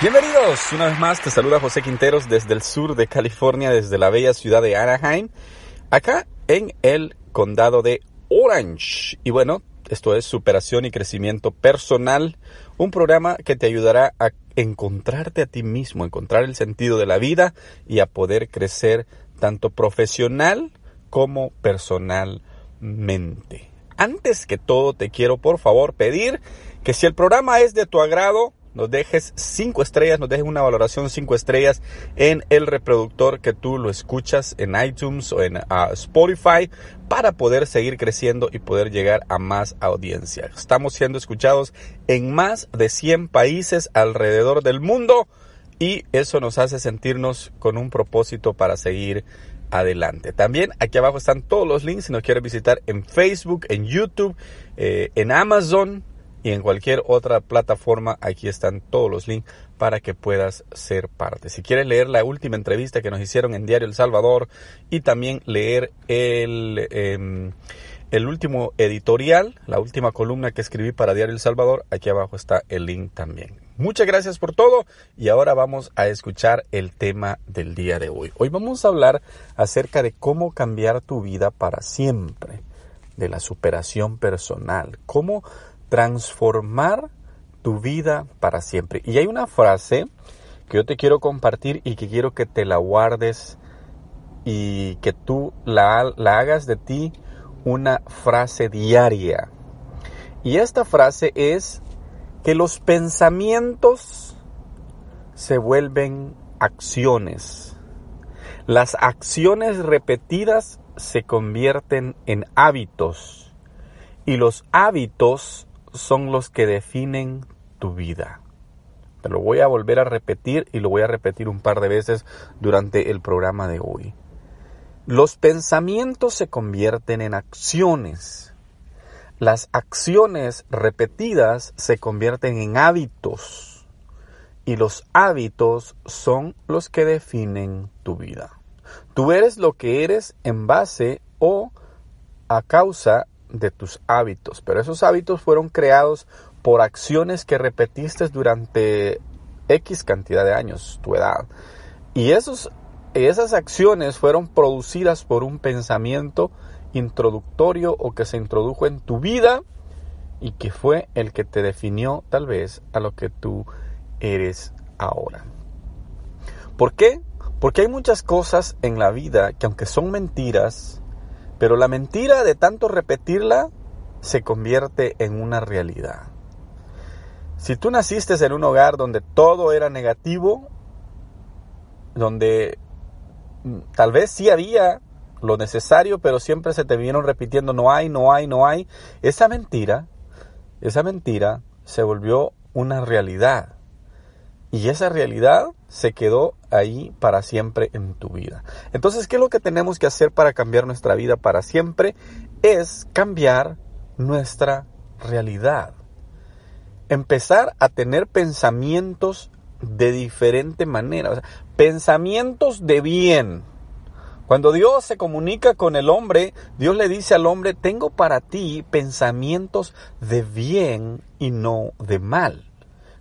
Bienvenidos, una vez más te saluda José Quinteros desde el sur de California, desde la bella ciudad de Anaheim, acá en el condado de Orange. Y bueno, esto es Superación y Crecimiento Personal, un programa que te ayudará a encontrarte a ti mismo, encontrar el sentido de la vida y a poder crecer tanto profesional como personalmente. Antes que todo te quiero por favor pedir que si el programa es de tu agrado, nos dejes cinco estrellas, nos dejes una valoración cinco estrellas en el reproductor que tú lo escuchas en iTunes o en ah, Spotify para poder seguir creciendo y poder llegar a más audiencia. Estamos siendo escuchados en más de 100 países alrededor del mundo y eso nos hace sentirnos con un propósito para seguir adelante. También aquí abajo están todos los links si nos quieres visitar en Facebook, en YouTube, eh, en Amazon, y en cualquier otra plataforma aquí están todos los links para que puedas ser parte. Si quieres leer la última entrevista que nos hicieron en Diario El Salvador y también leer el, em, el último editorial, la última columna que escribí para Diario El Salvador, aquí abajo está el link también. Muchas gracias por todo y ahora vamos a escuchar el tema del día de hoy. Hoy vamos a hablar acerca de cómo cambiar tu vida para siempre, de la superación personal, cómo transformar tu vida para siempre. Y hay una frase que yo te quiero compartir y que quiero que te la guardes y que tú la, la hagas de ti una frase diaria. Y esta frase es que los pensamientos se vuelven acciones. Las acciones repetidas se convierten en hábitos y los hábitos son los que definen tu vida. Te lo voy a volver a repetir y lo voy a repetir un par de veces durante el programa de hoy. Los pensamientos se convierten en acciones. Las acciones repetidas se convierten en hábitos. Y los hábitos son los que definen tu vida. Tú eres lo que eres en base o a causa de tus hábitos, pero esos hábitos fueron creados por acciones que repetiste durante X cantidad de años, tu edad. Y esos, esas acciones fueron producidas por un pensamiento introductorio o que se introdujo en tu vida y que fue el que te definió tal vez a lo que tú eres ahora. ¿Por qué? Porque hay muchas cosas en la vida que aunque son mentiras, pero la mentira de tanto repetirla se convierte en una realidad. Si tú naciste en un hogar donde todo era negativo, donde tal vez sí había lo necesario, pero siempre se te vieron repitiendo no hay, no hay, no hay, esa mentira, esa mentira se volvió una realidad. Y esa realidad se quedó ahí para siempre en tu vida. Entonces, ¿qué es lo que tenemos que hacer para cambiar nuestra vida para siempre? Es cambiar nuestra realidad. Empezar a tener pensamientos de diferente manera. pensamientos de bien. Cuando Dios se comunica con el hombre, Dios le dice al hombre, tengo para ti pensamientos de bien y no de mal.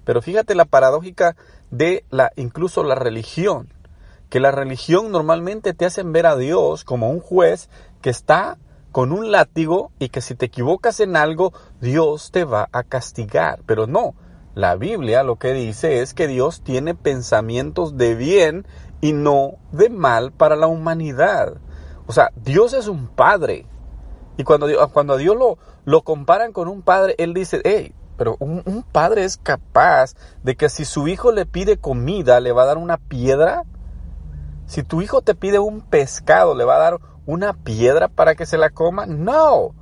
Pero fíjate la paradójica de la incluso la religión, que la religión normalmente te hacen ver a Dios como un juez que está con un látigo y que si te equivocas en algo, Dios te va a castigar. Pero no, la Biblia lo que dice es que Dios tiene pensamientos de bien y no de mal para la humanidad. O sea, Dios es un padre. Y cuando, cuando a Dios lo, lo comparan con un padre, Él dice, hey, pero un, padre es capaz de que si su hijo le pide comida, le va a dar una piedra. Si tu hijo te pide un pescado, le va a dar una piedra para que se la coma? No.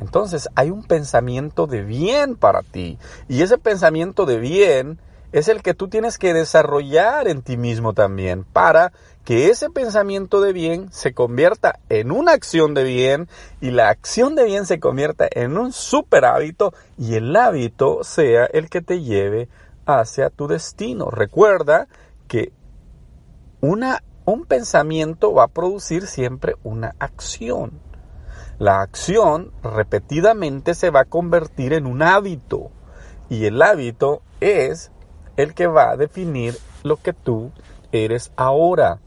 Entonces hay un pensamiento de bien para ti. Y ese pensamiento de bien es el que tú tienes que desarrollar en ti mismo también para que ese pensamiento de bien se convierta en una acción de bien y la acción de bien se convierta en un super hábito y el hábito sea el que te lleve hacia tu destino. Recuerda que una, un pensamiento va a producir siempre una acción. La acción repetidamente se va a convertir en un hábito y el hábito es el que va a definir lo que tú eres ahora.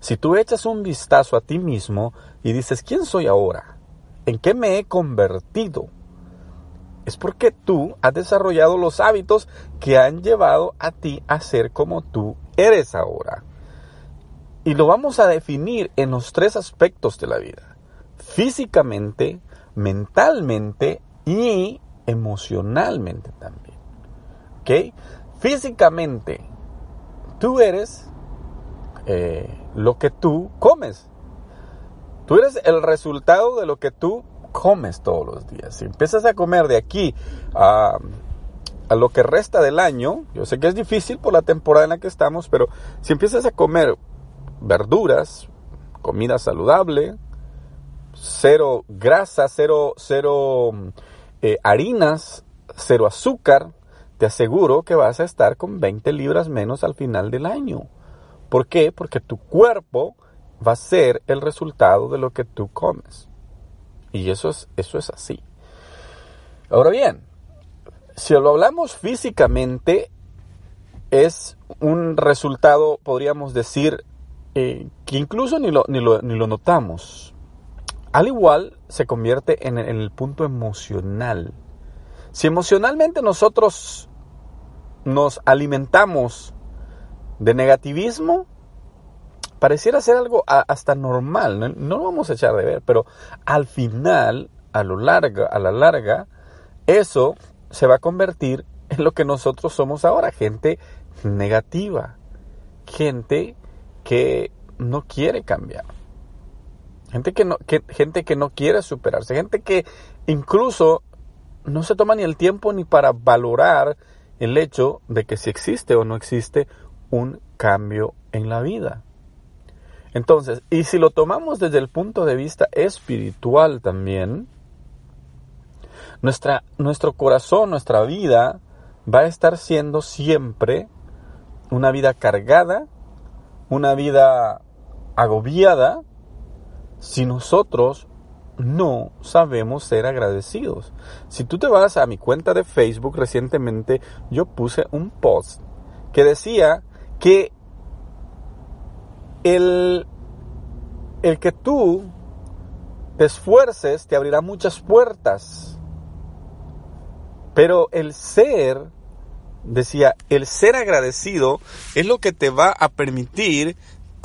Si tú echas un vistazo a ti mismo y dices, ¿quién soy ahora? ¿En qué me he convertido? Es porque tú has desarrollado los hábitos que han llevado a ti a ser como tú eres ahora. Y lo vamos a definir en los tres aspectos de la vida. Físicamente, mentalmente y emocionalmente también. ¿Ok? Físicamente, tú eres eh, lo que tú comes. Tú eres el resultado de lo que tú comes todos los días. Si empiezas a comer de aquí a, lo que resta del año, yo sé que es difícil por la temporada en la que estamos, pero si empiezas a comer verduras, comida saludable, cero grasa, cero, cero eh, harinas, cero azúcar, te aseguro que vas a estar con 20 libras menos al final del año. ¿Por qué? Porque tu cuerpo va a ser el resultado de lo que tú comes. Y eso es, eso es así. Ahora bien, si lo hablamos físicamente, es un resultado, podríamos decir, eh, que incluso ni lo, ni, lo, ni lo, notamos. Al igual se convierte en, en el punto emocional. Si emocionalmente nosotros nos alimentamos de negativismo, pareciera ser algo hasta normal, no, lo vamos a echar de ver, pero al final, a lo largo, a la larga, eso se va a convertir en lo que nosotros somos ahora, gente negativa, gente que no quiere cambiar, gente que no, gente que no quiere superarse, gente que incluso no se toma ni el tiempo ni para valorar el hecho de que si existe o no existe un cambio en la vida. Entonces, y si lo tomamos desde el punto de vista espiritual también, nuestra, nuestro corazón, nuestra vida va a estar siendo siempre una vida cargada, una vida agobiada, si nosotros no sabemos ser agradecidos. Si tú te vas a mi cuenta de Facebook recientemente, yo puse un post que decía que el, el que tú te esfuerces te abrirá muchas puertas. Pero el ser, decía, el ser agradecido es lo que te va a permitir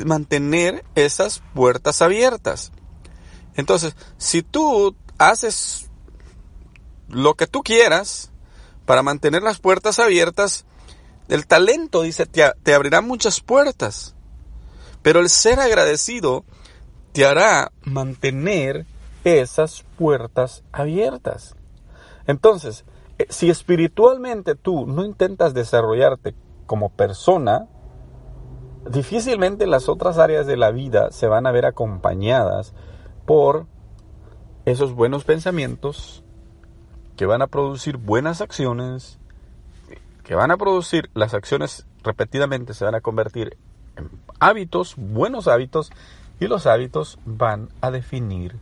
mantener esas puertas abiertas. Entonces, si tú haces lo que tú quieras para mantener las puertas abiertas, el talento, dice, te, abrirá muchas puertas. Pero el ser agradecido te hará mantener esas puertas abiertas. Entonces, eh, si espiritualmente tú no intentas desarrollarte como persona, difícilmente las otras áreas de la vida se van a ver acompañadas por esos buenos pensamientos que van a producir buenas acciones, que van a producir las acciones repetidamente se van a convertir en hábitos, buenos hábitos, y los hábitos van a definir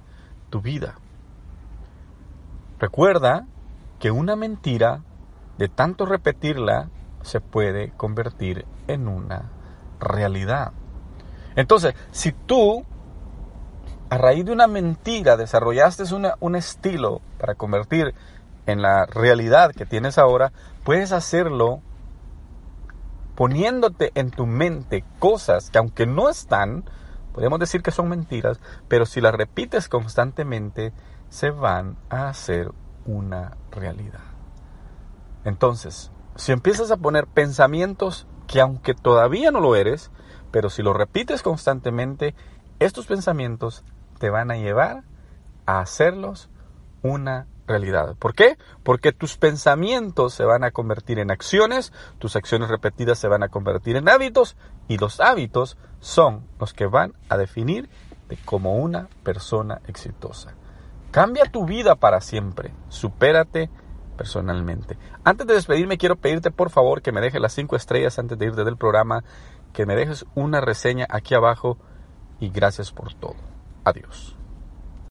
tu vida. Recuerda que una mentira, de tanto repetirla, se puede convertir en una realidad. Entonces, si tú a raíz de una mentira desarrollaste un estilo para convertir en la realidad que tienes ahora, puedes hacerlo poniéndote en tu mente cosas que aunque no están, podemos decir que son mentiras, pero si las repites constantemente, se van a hacer una realidad. Entonces, si empiezas a poner pensamientos que aunque todavía no lo eres, pero si lo repites constantemente, estos pensamientos te van a llevar a hacerlos una realidad. ¿Por qué? Porque tus pensamientos se van a convertir en acciones, tus acciones repetidas se van a convertir en hábitos y los hábitos son los que van a definir como una persona exitosa. Cambia tu vida para siempre, supérate personalmente. Antes de despedirme quiero pedirte por favor que me dejes las cinco estrellas antes de irte del programa, que me dejes una reseña aquí abajo y gracias por todo. Adiós.